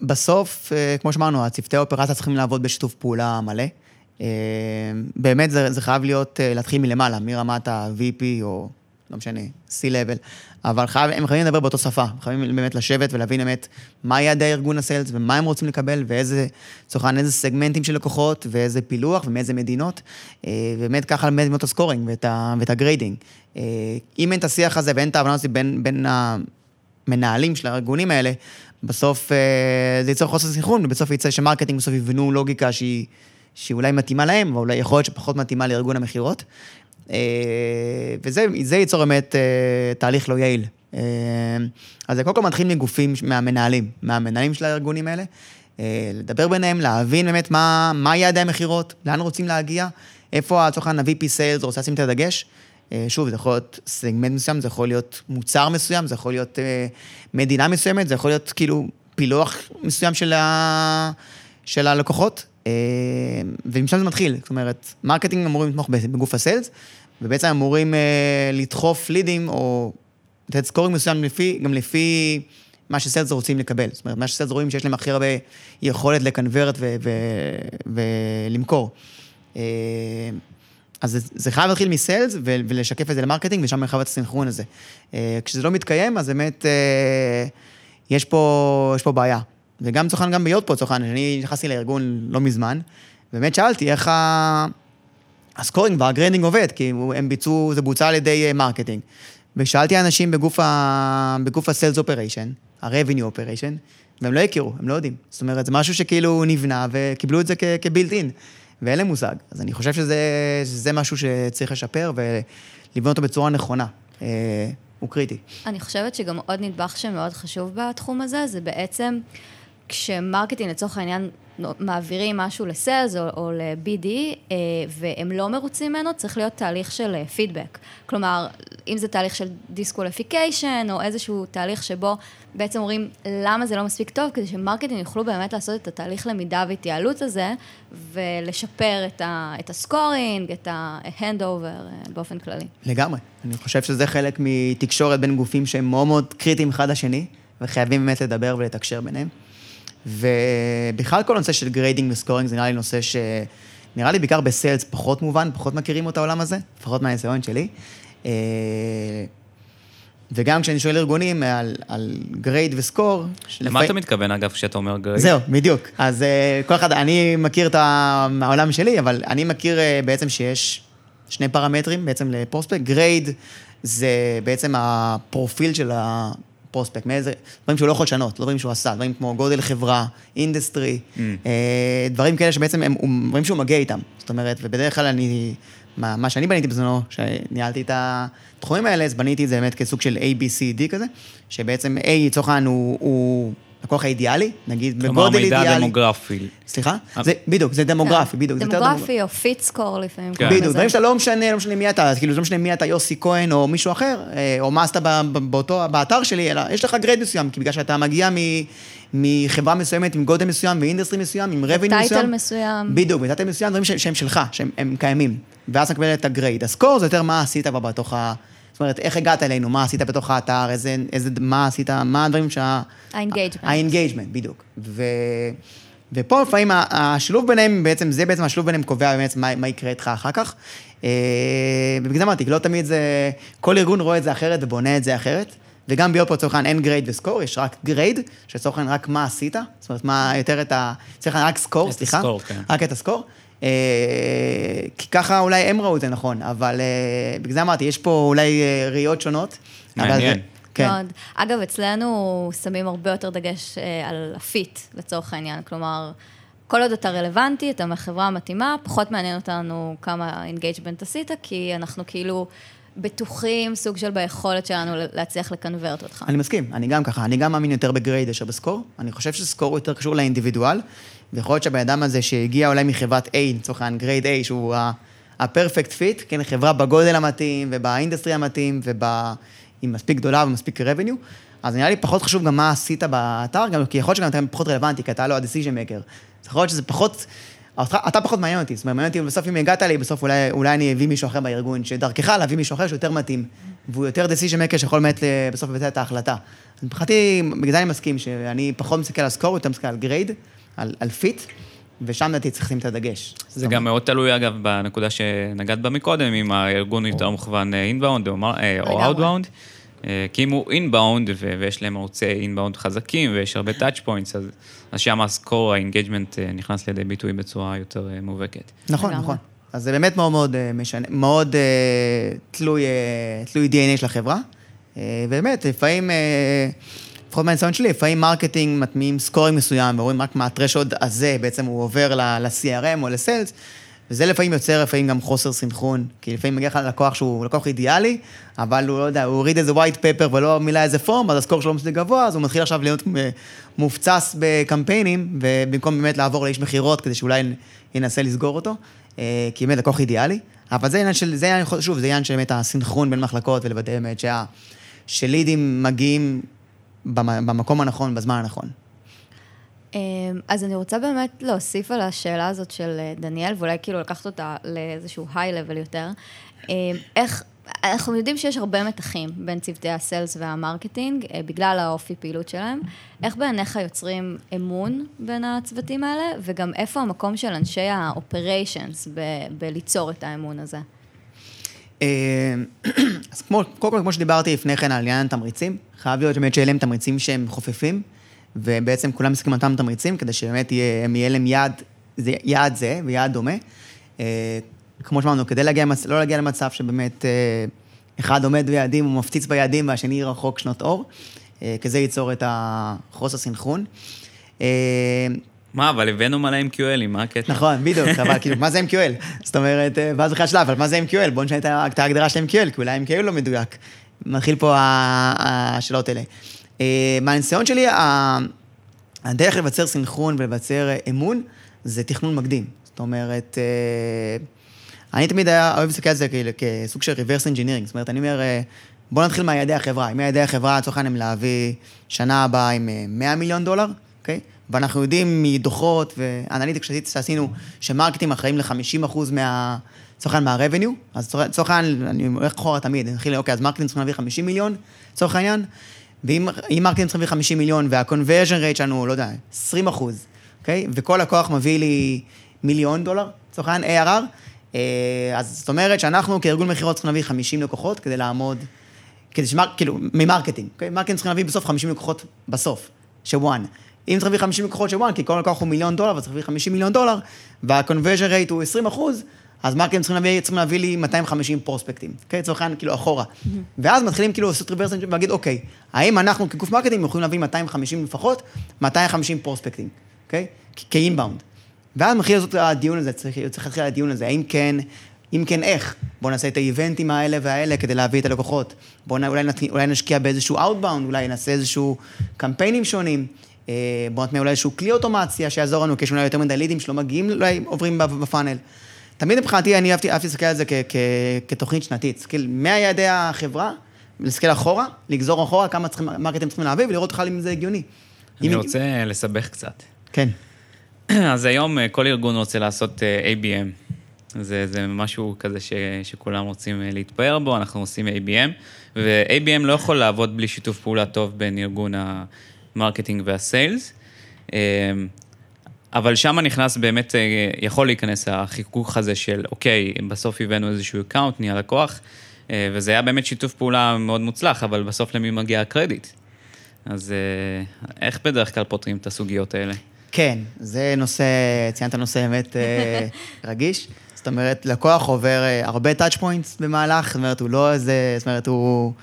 בסוף, אה, כמו שאמרנו, הצוותי האופרציה צריכים לעבוד בשיתוף פעולה מלא. אה, באמת זה, זה חייב להיות, אה, להתחיל מלמעלה, מרמת ה-VP או לא משנה, C-Level, אבל חייב, הם חייבים לדבר באותו שפה, חייבים באמת לשבת ולהבין באמת מה יעדי ארגון הסיילס ומה הם רוצים לקבל ואיזה, לצורך העניין, איזה סגמנטים של לקוחות ואיזה פילוח ומאיזה מדינות, באמת ככה באמת את ה scoring ואת, ואת ה grading. אם אין את השיח הזה ואין את ההבנה הזאת בין, בין המנהלים של הארגונים האלה, בסוף אה, זה ייצור חוסר סנכרון, ובסוף יצא ש marketing בסוף יבנו לוגיקה שהיא, שהיא אולי מתאימה להם, ואולי יכול להיות שפחות מתאימה לארגון המכירות. אה, וזה ייצור באמת אה, תהליך לא יעיל. אז זה קודם כל מתחיל מגופים, מהמנהלים, מהמנהלים של הארגונים האלה. לדבר ביניהם, להבין באמת מה, מה יעדי המכירות, לאן רוצים להגיע, איפה לצורך העניין ה-VP Sales רוצה לשים את הדגש. אה, שוב, זה יכול להיות סגמנט מסוים, זה יכול להיות מוצר מסוים, זה יכול להיות אה, מדינה מסוימת, זה יכול להיות כאילו פילוח מסוים של, ה... של הלקוחות, אה, ומשם זה מתחיל. זאת אומרת, marketing אמורים לתמוך בגוף ה sales, ובעצם אמורים לדחוף לידים או לתת scoring מסוים לפי, גם לפי מה ש sales רוצים לקבל. זאת אומרת, מה ש sales רואים שיש להם הכי הרבה יכולת לקנברט ולמכור. אז זה, זה חייב להתחיל מ sales ולשקף את זה ל marketing, ושם חייב את הסינכרון הזה. אה, כשזה לא מתקיים, אז באמת אה, יש פה, יש פה בעיה. וגם לצורך העניין, גם ב Yotpo לצורך העניין, אני נכנסתי לארגון לא מזמן, באמת שאלתי איך ה... ה scoring וה grading עובד, כי הם ביצעו, זה בוצע על ידי marketing. ושאלתי אנשים בגוף ה... בגוף ה-Sales Operation, ה-Revenue Operation, והם לא הכירו, הם לא יודעים. זאת אומרת, זה משהו שכאילו נבנה וקיבלו את זה כ-built in. ואין להם מושג. אז אני חושב שזה, שזה משהו שצריך לשפר ולבנות אותו בצורה נכונה. אה, הוא קריטי. אני חושבת שגם עוד נדבך שמאוד חשוב בתחום הזה, זה בעצם כש marketing לצורך העניין מעבירים משהו ל sales או, או ל-BD אה, והם לא מרוצים ממנו, צריך להיות תהליך של פידבק. אה, כלומר, אם זה תהליך של disqualification או איזשהו תהליך שבו בעצם אומרים למה זה לא מספיק טוב, כדי ש marketing יוכלו באמת לעשות את התהליך למידה והתייעלות הזה ולשפר את, ה, את ה scoring, את ה hand-over אה, באופן כללי. לגמרי. אני חושב שזה חלק מתקשורת בין גופים שהם מאוד מאוד קריטיים אחד לשני, וחייבים באמת לדבר ולתקשר ביניהם. ובכלל כל הנושא של grading ו scoring זה נראה לי נושא ש... נראה לי בעיקר ב sales פחות מובן, פחות מכירים את העולם הזה, לפחות מהניסיון שלי. אה, וגם כשאני שואל ארגונים על, על grade ו score... למה לפי... אתה מתכוון, אגב, כשאתה אומר grade? זהו, בדיוק. אז אה, כל אחד, אני מכיר את העולם שלי, אבל אני מכיר אה, בעצם שיש שני פרמטרים בעצם ל prospect. grade זה בעצם הפרופיל של prospect, מאיזה, דברים שהוא לא יכול לשנות, לא דברים שהוא עשה, דברים כמו גודל חברה, industry, mm. אה, דברים כאלה שבעצם הם דברים שהוא מגיע איתם. זאת אומרת, ובדרך כלל אני, מה, מה שאני בניתי בזמנו, שניהלתי את התחומים האלה, אז בניתי את זה באמת כסוג של A, B, C, D כזה, שבעצם A, לצורך העניין, הוא... הוא הלקוח האידיאלי, נגיד בגודל אידיאלי. כלומר, מידע דמוגרפי. סליחה? אה. זה, בדיוק, זה דמוגרפי. בדיוק. דמוגרפי או fit score לפעמים. כן. בדיוק, דברים שאתה לא משנה, לא משנה מי אתה, כאילו לא משנה מי אתה, יוסי כהן או מישהו אחר, אה, או מה עשית באותו, באתר שלי, אלא יש לך grade מסוים, כי בגלל שאתה מגיע מחברה מסוימת עם גודל מסוים, ו industry מסוים, עם revenue מסוים. title מסוים. בדיוק, ו title מסוים, דברים שהם שלך, שהם קיימים. ואז אתה מקבל את ה grade. ה score זה יותר מה עשית בתוך ה... זאת אומרת, איך הגעת אלינו, מה עשית בתוך האתר, איזה, איזה, מה עשית, מה הדברים שה... ה engagement. ה engagement, בדיוק. ו... ופה לפעמים השילוב ביניהם, בעצם, זה בעצם השילוב ביניהם קובע באמת מה, מה יקרה איתך אחר כך. אה, ובגלל זה אמרתי, לא תמיד זה, כל ארגון רואה את זה אחרת ובונה את זה אחרת. וגם ב Yotpo לצורך העניין אין grade ו score, יש רק grade, שלצורך העניין רק מה עשית, זאת אומרת, מה יותר את ה... צריך רק score, סליחה. את ה score, כן. רק את ה score. אה, כי ככה אולי הם ראו את זה נכון, אבל אה, בגלל זה אמרתי, יש פה אולי אה, ראיות שונות. מעניין. כן. מאוד. אגב, אצלנו שמים הרבה יותר דגש על ה fit, לצורך העניין. כלומר, כל עוד אתה רלוונטי, אתה מהחברה המתאימה, פחות מעניין אותנו כמה engagement עשית, כי אנחנו כאילו... בטוחים, סוג של ביכולת שלנו להצליח לקנברט אותך. אני מסכים, אני גם ככה, אני גם מאמין יותר ב grade מאשר ב score. אני חושב ש score יותר קשור לאינדיבידואל, ויכול להיות שהבן אדם הזה שהגיע אולי מחברת A, לצורך העניין grade A, שהוא ה-perfect fit, כן, חברה בגודל המתאים, וב industry המתאים, ועם מספיק גדולה ומספיק revenue, אז נראה לי פחות חשוב גם מה עשית באתר, גם כי יכול להיות שגם אתה פחות רלוונטי, כי אתה לא ה-decision maker. יכול להיות שזה פחות... אתה, אתה פחות מעניין אותי, זאת אומרת, מעניין אותי בסוף אם הגעת לי, בסוף אולי, אולי אני אביא מישהו אחר בארגון, שדרכך להביא מישהו אחר שיותר מתאים והוא יותר decision maker שיכול באמת אה, בסוף לבצע את ההחלטה. אז מבחינתי, בגלל זה אני מסכים שאני פחות מסתכל על score, יותר מסתכל על grade, על, על fit, ושם לדעתי צריך לשים את הדגש. זה גם מאוד תלוי, אגב, בנקודה שנגעת בה מקודם, אם הארגון יותר מוכוון inbound או outbound. כי אם הוא inbound ויש להם ערוצי inbound חזקים ויש הרבה touch points, אז, אז שם ה score, ה engagement נכנס לידי ביטוי בצורה יותר מובהקת. נכון, נכון. אז זה באמת מאוד מאוד משנה, מאוד תלוי, תלוי DNA של החברה. באמת, לפעמים... לפחות מהניסיון שלי, לפעמים marketing מטמיעים scoring מסוים, ורואים רק מה ה threshold הזה, בעצם הוא עובר ל-CRM או ל sales, וזה לפעמים יוצר לפעמים גם חוסר סנכרון, כי לפעמים מגיע לך לקוח שהוא לקוח אידיאלי, אבל הוא לא יודע, הוא הוריד איזה white paper ולא מילא איזה פורם, אז הסקור שלו מספיק גבוה, אז הוא מתחיל עכשיו להיות מופצס בקמפיינים, ובמקום באמת לעבור לאיש מכירות כדי שאולי ינסה לסגור אותו, אה, כי באמת לקוח אידיאלי, אבל זה עניין של, זה עניין, שוב, זה עניין של באמת הסנכרון בין מחלקות ולוודא באמת שה... שלידים מגיעים במקום הנכון, בזמן הנכון. אמ, אז אני רוצה באמת להוסיף על השאלה הזאת של אה, דניאל, ואולי כאילו לקחת אותה לאיזשהו היי-לבל יותר. אמ, איך, אנחנו יודעים שיש הרבה מתחים בין צוותי הסיילס והמרקטינג, אה, בגלל האופי פעילות שלהם. איך בעיניך יוצרים אמון בין הצוותים האלה, וגם איפה המקום של אנשי ה-operations ב- בליצור את האמון הזה? אמ, *clears throat* אז כמו, קודם כל, כמו שדיברתי לפני כן על עניין התמריצים, חייב להיות שבאמת שיהיה להם תמריצים שהם חופפים, ובעצם כולם מסכימים אותם תמריצים, כדי שבאמת יהיה, יהיה להם יעד, יעד זה ויעד דומה. אה, כמו שאמרנו, כדי להגיע, לא להגיע למצב שבאמת אה, אחד עומד ביעדים, הוא מפציץ ביעדים והשני רחוק שנות אור, אה, כי זה ייצור את החוסר סינכרון. מה, אבל הבאנו מלא MQLים, מה הקטע? נכון, בדיוק, *laughs* אבל כאילו, מה זה MQL? זאת אומרת, ואז בכלל שלב, אבל מה זה MQL? בואו נשנה את ההגדרה של MQL, כי אולי MQL לא מדויק. מתחיל פה השאלות האלה. אה, מהניסיון שלי, הדרך לבצר סנכרון ולבצר אמון, זה תכנון מקדים. זאת אומרת, אה, אני תמיד היה אוהב להסתכל על זה כסוג של reverse engineering. זאת אומרת, אני אומר, אה, בואו נתחיל מהיעדי החברה. אם יעדי החברה, לצורך העניין, הם להביא שנה הבאה עם 100 מיליון דולר, אוקיי? ואנחנו יודעים מדוחות ואנליטיקה שעשינו, שמרקטים אחראים ל-50% מה... לצורך העניין מה-revenue, אז לצורך העניין, אני הולך אחורה תמיד, אני מתחיל, אוקיי, אז marketing צריכים להביא 50 מיליון, לצורך העניין, ואם marketing צריכים להביא 50 מיליון וה-conversion rate שלנו, לא יודע, 20 אחוז, אוקיי? וכל לקוח מביא לי מיליון דולר, לצורך העניין ARR, אה, אז זאת אומרת שאנחנו כארגון מכירות צריכים להביא 50 לקוחות כדי לעמוד, כדי שמר, כאילו, מ marketing, אוקיי? marketing צריכים להביא בסוף 50 לקוחות בסוף, ש won. אם צריך להביא 50 לקוחות ש won, כי כל לקוח הוא מיליון דולר, וצריך להביא 50 מיליון דולר, וה-conversion rate הוא 20 אחוז, אז marketing צריכים להביא, צריכים להביא לי 250 פרוספקטים, אוקיי? לצורך העניין, כאילו, אחורה. Mm-hmm. ואז מתחילים כאילו לעשות reverse ולהגיד, אוקיי, האם אנחנו כגוף marketing יכולים להביא 250 לפחות, 250 פרוספקטים, אוקיי? כ inbound. ואז מתחיל לעשות הדיון הזה, צריך, צריך להתחיל הדיון הזה, האם כן, אם כן, איך? בואו נעשה את האיבנטים האלה והאלה כדי להביא את הלקוחות. בואו אולי, אולי נשקיע באיזשהו outbound, אולי נעשה איזשהו קמפיינים שונים. אה, בואו נטמיע אולי איזשהו כלי אוטומציה שיעזור לנו, כי יש אולי יותר מדי לידים שלא מגיעים, אולי עוברים בפאנל. תמיד מבחינתי, אני אהבתי, להסתכל על זה כ, כ, כתוכנית שנתית. להסתכל מהיעדי החברה, להסתכל אחורה, לגזור אחורה כמה צריכים, מרקטים צריכים להביא, ולראות בכלל אם זה הגיוני. אני רוצה אם... לסבך קצת. כן. *clears throat* אז היום אה, כל ארגון רוצה לעשות אה, ABM. זה, זה משהו כזה ש, שכולם רוצים להתפאר בו, אנחנו עושים ABM, ו-ABM לא יכול לעבוד בלי שיתוף פעולה טוב בין ארגון ה marketing וה sales. אבל שם נכנס באמת, אה, יכול להיכנס החיכוך הזה של, אוקיי, בסוף הבאנו איזשהו account, נהיה לקוח, אה, וזה היה באמת שיתוף פעולה מאוד מוצלח, אבל בסוף למי מגיע הקרדיט? אז אה, איך בדרך כלל פותרים את הסוגיות האלה? כן, זה נושא, ציינת נושא באמת *laughs* רגיש. זאת אומרת, לקוח עובר הרבה touch points במהלך, זאת אומרת, הוא לא איזה, זאת אומרת, הוא...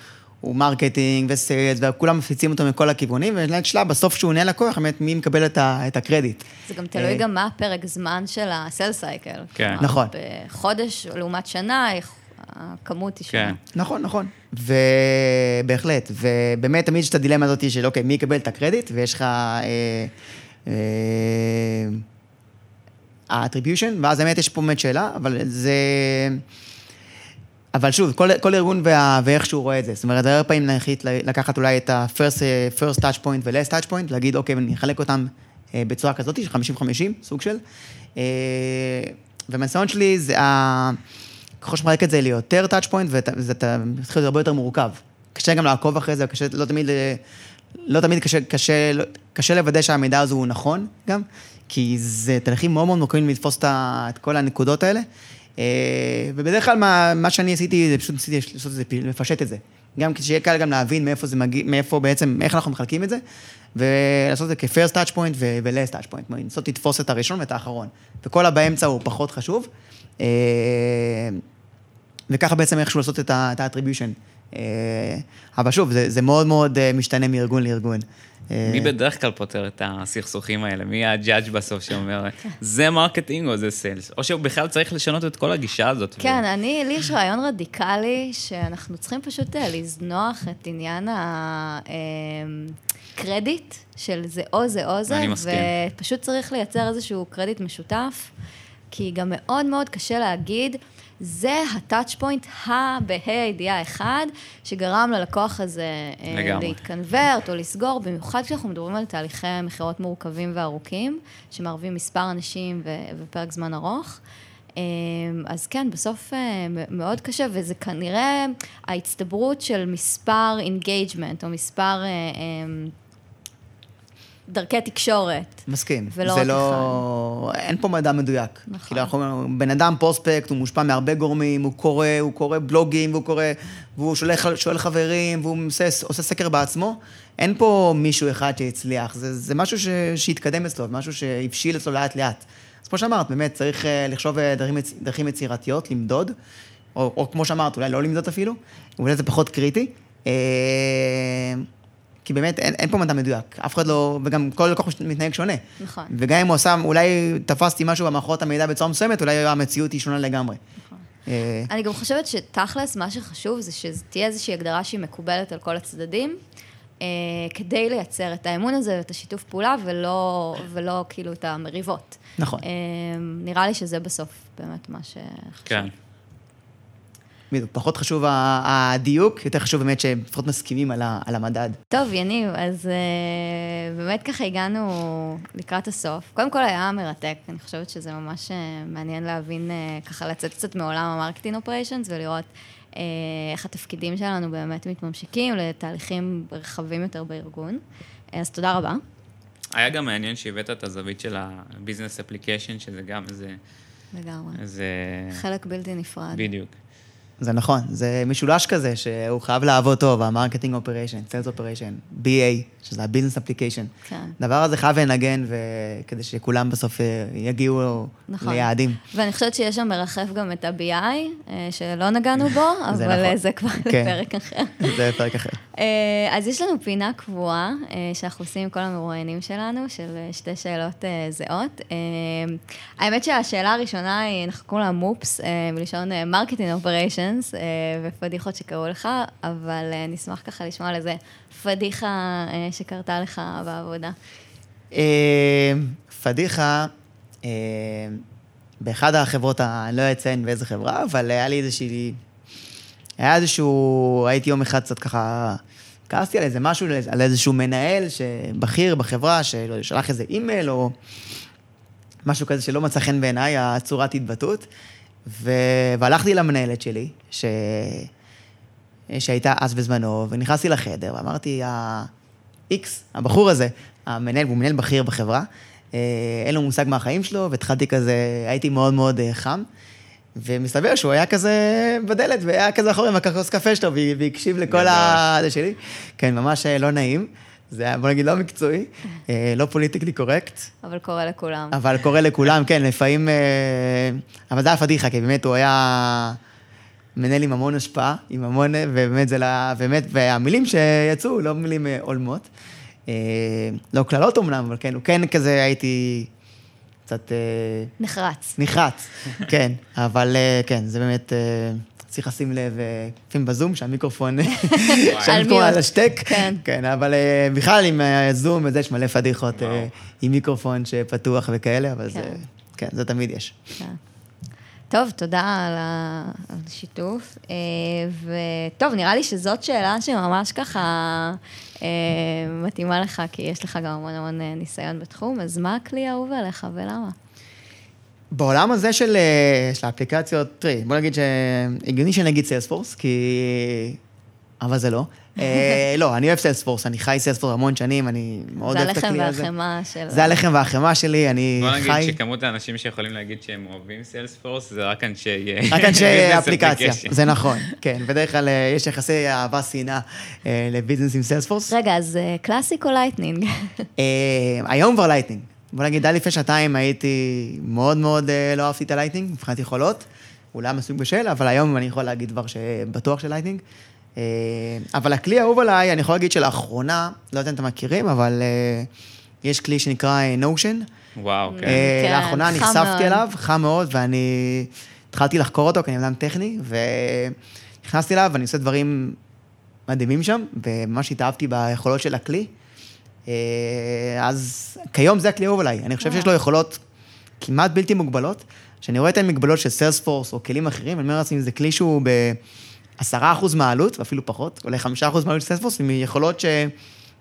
הוא marketing ו sales, וכולם מפציצים אותו מכל הכיוונים, ולאט שלב, בסוף שהוא נהיה לקוח, באמת, מי מקבל את, ה, את הקרדיט. זה גם תלוי אה, גם מה הפרק זמן של ה sale cycle. כן. נכון. בחודש לעומת שנה, הכמות היא שונה. כן. נכון, נכון. ובהחלט, ובאמת, תמיד יש את הדילמה הזאת של, אוקיי, מי יקבל את הקרדיט, ויש לך... ה attribution, אה, ואז באמת יש פה באמת שאלה, אבל זה... אבל שוב, כל, כל ארגון וה, ואיך שהוא רואה את זה. זאת אומרת, הרבה פעמים נחליט לקחת אולי את ה-first first touch point ו-last touch point, להגיד, אוקיי, אני אחלק אותם אה, בצורה כזאת, של 50-50, סוג של. אה, ומהניסיון שלי, זה ה... ככל שמחלק את זה ליותר touch point, וזה מתחיל להיות הרבה יותר מורכב. קשה גם לעקוב אחרי זה, קשה, לא תמיד, לא תמיד קשה, קשה, קשה לוודא שהמידע הזה הוא נכון גם, כי זה תהליכים מאוד מאוד מורכבים לתפוס את כל הנקודות האלה. אה, ובדרך כלל מה, מה שאני עשיתי, זה פשוט ניסיתי לעשות את זה, לפשט את זה. גם כדי שיהיה קל גם להבין מאיפה זה מגיע, מאיפה בעצם, איך אנחנו מחלקים את זה, ולעשות את זה כ-first touch point ו-last touch point, לנסות לתפוס את הראשון ואת האחרון. וכל הבאמצע הוא פחות חשוב. אה, וככה בעצם איכשהו לעשות את ה-attribution. אה, אבל שוב, זה, זה מאוד מאוד משתנה מארגון לארגון. מי בדרך כלל פותר את הסכסוכים האלה? מי ה judge בסוף שאומר, זה marketing או זה sales? או שהוא בכלל צריך לשנות את כל הגישה הזאת? כן, ו... אני, לי יש רעיון רדיקלי, שאנחנו צריכים פשוט אה, לזנוח את עניין הקרדיט של זה או זה או זה. ופשוט צריך לייצר איזשהו קרדיט משותף, כי גם מאוד מאוד קשה להגיד, זה ה touch point בה"א הידיעה אחד, שגרם ללקוח הזה אה, לגמרי. להתקנברט או לסגור, במיוחד כשאנחנו מדברים על תהליכי מכירות מורכבים וארוכים, שמערבים מספר אנשים ופרק זמן ארוך. אה, אז כן, בסוף אה, מאוד קשה, וזה כנראה ההצטברות של מספר engagement, או מספר... דרכי תקשורת. מסכים. ולא רק לא... אחד. אין פה מדע מדויק. נכון. כאילו, אנחנו, בן אדם prospect, הוא מושפע מהרבה גורמים, הוא קורא, הוא קורא בלוגים, והוא קורא, והוא שולח, שואל חברים, והוא עושה, עושה סקר בעצמו. אין פה מישהו אחד שהצליח, זה, זה משהו ש, שהתקדם אצלו, משהו שהבשיל אצלו לאט-לאט. אז כמו שאמרת, באמת, צריך uh, לחשוב אה, דרכים, דרכים יצירתיות, למדוד, או, או כמו שאמרת, אולי לא למדוד אפילו, אולי זה פחות קריטי. כי באמת אין, אין פה מדע מדויק, אף אחד לא, וגם כל לקוח מתנהג שונה. נכון. וגם אם הוא עשה, אולי תפסתי משהו במערכות המידע בצורה מסוימת, אולי המציאות היא שונה לגמרי. נכון. אה, אני גם חושבת שתכלס, מה שחשוב זה שתהיה איזושהי הגדרה שהיא מקובלת על כל הצדדים, אה, כדי לייצר את האמון הזה ואת השיתוף פעולה, ולא, ולא כאילו את המריבות. נכון. אה, נראה לי שזה בסוף באמת מה שחשוב. כן. בדיוק, פחות חשוב הדיוק, יותר חשוב באמת שהם לפחות מסכימים על, על המדד. טוב, יניב, אז uh, באמת ככה הגענו לקראת הסוף. קודם כל היה מרתק, אני חושבת שזה ממש uh, מעניין להבין, uh, ככה לצאת קצת מעולם ה marketing operations ולראות uh, איך התפקידים שלנו באמת מתממשקים לתהליכים רחבים יותר בארגון. אז תודה רבה. היה גם מעניין שהבאת את הזווית של ה business application, שזה גם איזה... לגמרי. איזה... חלק בלתי נפרד. בדיוק. זה נכון, זה משולש כזה שהוא חייב לעבוד טוב, ה marketing operation, sales operation, BA, שזה ה business application. כן. הדבר הזה חייב לנגן, כדי שכולם בסוף אה, יגיעו נכון. ליעדים. ואני חושבת שיש שם מרחף גם את ה-BI, אה, שלא נגענו בו, *laughs* אבל זה, נכון. זה כבר כן. לפרק אחר. *laughs* זה פרק אחר. אז יש לנו פינה קבועה שאנחנו עושים עם כל המרואיינים שלנו, של שתי שאלות זהות. האמת שהשאלה הראשונה היא, אנחנו קוראים לה MOps, מלשון marketing operation. compliments אה, ופדיחות שקרו לך, אבל אה, נשמח ככה לשמוע על איזה פדיחה אה, שקרתה לך בעבודה. פדיחה, באחד החברות, אני לא אציין באיזה חברה, אבל היה לי איזושהי... היה איזשהו, הייתי יום אחד קצת ככה, כעסתי על איזה משהו, על איזשהו מנהל בכיר בחברה, ששלח איזה אימייל או משהו כזה שלא מצא חן בעיניי, הצורת התבטאות. ו... והלכתי למנהלת שלי, ש... שהייתה אז בזמנו, ונכנסתי לחדר, ואמרתי, ה-X, הבחור הזה, המנהל, הוא מנהל בכיר בחברה, אה, אין לו מושג מהחיים שלו, והתחלתי כזה, הייתי מאוד מאוד אה, חם. ומסתבר שהוא היה כזה בדלת, והיה כזה אחורי עם הכוס קפה שלו, והקשיב לכל ה... זה שלי. כן, ממש אה, לא נעים. זה היה, בוא נגיד, לא מקצועי, אה, לא פוליטיקלי קורקט. אבל קורה לכולם. אבל קורה לכולם, כן, לפעמים... אה, אבל זה היה פדיחה, כי באמת הוא היה מנהל עם המון השפעה, עם המון... ובאמת זה לא... באמת, והמילים שיצאו, לא מילים אה, הולמות. לא קללות אומנם, אבל כן, הוא כן כזה, הייתי קצת... נחרץ. נחרץ, כן. אבל כן, זה באמת... צריך לשים לב, אה, לפעמים בזום, שהמיקרופון, *laughs* שהמיקרופון על השטק. כן. כן, אבל אה, בכלל עם הזום וזה, יש מלא פדיחות אה, עם מיקרופון שפתוח וכאלה, אבל זה, כן, כן זה תמיד יש. כן. טוב, תודה על השיתוף. וטוב, נראה לי שזאת שאלה שממש ככה מתאימה לך, כי יש לך גם המון המון ניסיון בתחום, אז מה הכלי האהוב עליך ולמה? בעולם הזה של, אה, של האפליקציות, תראי, בוא נגיד שהגיוני שנגיד סיילספורס, כי... אבל זה לא. אה, *laughs* לא, אני אוהב Salesforce, אני חי Salesforce המון שנים, אני מאוד אוהב את הכלי הזה. זה הלחם והחמאה של... זה הלחם והחמאה שלי, אני בוא חי... נגיד שכמות האנשים שיכולים להגיד שהם אוהבים Salesforce, זה רק אנשי... *laughs* רק אנשי אפליקציה. זה נכון, כן. בדרך כלל אה, יש יחסי אהבה שנאה אה, ל business עם Salesforce. רגע, אז Classic או Lightning? אה, היום כבר Lightning. בוא נגיד, עד לפני שנתיים הייתי מאוד מאוד אה, לא אהבתי את ה Lightning, מבחינת יכולות. אולי מסוג בשל, אבל היום אני יכול להגיד כבר שבטוח של Lightning. אה, אבל הכלי האהוב עליי, אני יכול להגיד שלאחרונה, לא יודע אם אתם מכירים, אבל אה, יש כלי שנקרא Notion. וואו, כן. כן, לאחרונה נחשפתי. אליו, חם מאוד, ואני התחלתי לחקור אותו, כי אני אדם טכני, ונכנסתי אליו, ואני עושה דברים מדהימים שם, וממש התאהבתי ביכולות של הכלי. אה, אז כיום זה הכלי האהוב עליי. אני חושב שיש לו יכולות כמעט בלתי מוגבלות. כשאני רואה את המגבלות של Salesforce או כלים אחרים, אני אומר לעצמי, זה כלי שהוא ב-10% מהעלות, ואפילו פחות, אולי 5% מהעלות של Salesforce, עם יכולות ש...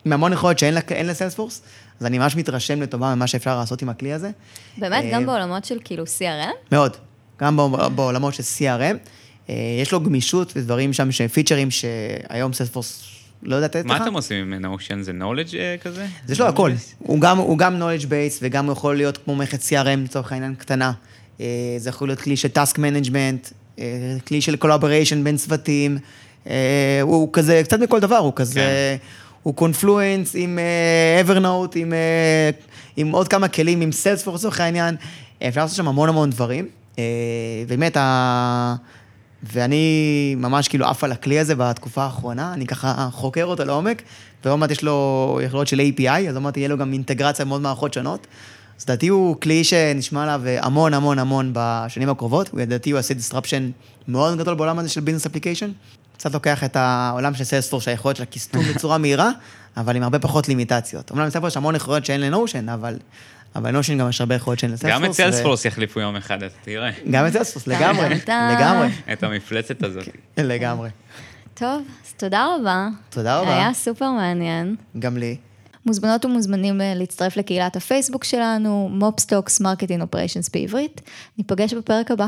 עם המון יכולות שאין ל Salesforce, אז אני ממש מתרשם לטובה ממה שאפשר לעשות עם הכלי הזה. באמת, אה, גם בעולמות של כאילו CRM? מאוד. גם בע- בעולמות של CRM. אה, יש לו גמישות ודברים שם, פיצ'רים שהיום Salesforce לא יודעת לתת לך. מה אתם עושים עם Notion? זה knowledge אה, כזה? יש לו הכל. הוא גם, הוא גם knowledge base וגם הוא יכול להיות כמו מערכת CRM לצורך העניין קטנה. אה, זה יכול להיות כלי של task management, אה, כלי של collaboration בין צוותים. הוא כזה, קצת מכל דבר, הוא כזה, כן. הוא קונפלואנס עם אה, Evernote, עם, אה, עם עוד כמה כלים, עם Salesforce לצורך העניין. אפשר לעשות שם המון המון דברים. אה, באמת, ה... ואני ממש כאילו עף על הכלי הזה בתקופה האחרונה, אני ככה חוקר אותו לעומק, ועוד מעט יש לו יכולות של API, אז מעט יהיה לו גם אינטגרציה במאוד מערכות שונות. אז לדעתי הוא כלי שנשמע עליו המון המון המון בשנים הקרובות, לדעתי הוא יעשה disruption מאוד גדול בעולם הזה של business application. קצת לוקח את העולם של Salesforce, שהיכולת שלה custom בצורה מהירה, אבל עם הרבה פחות לימיטציות. אומנם ל Salesforce יש המון יכולות שאין ל Notion, אבל... אבל ל Notion גם יש הרבה יכולות שאין ל Salesforce. גם את ו- Salesforce יחליפו יום אחד, אתה תראה. גם את Salesforce, לגמרי. לגמרי, את המפלצת הזאת. לגמרי. טוב, אז תודה רבה. תודה רבה. היה סופר מעניין. גם לי. מוזמנות ומוזמנים אה, להצטרף לקהילת הפייסבוק שלנו, MopsTalks Marketing Operations בעברית. ניפגש בפרק הבא.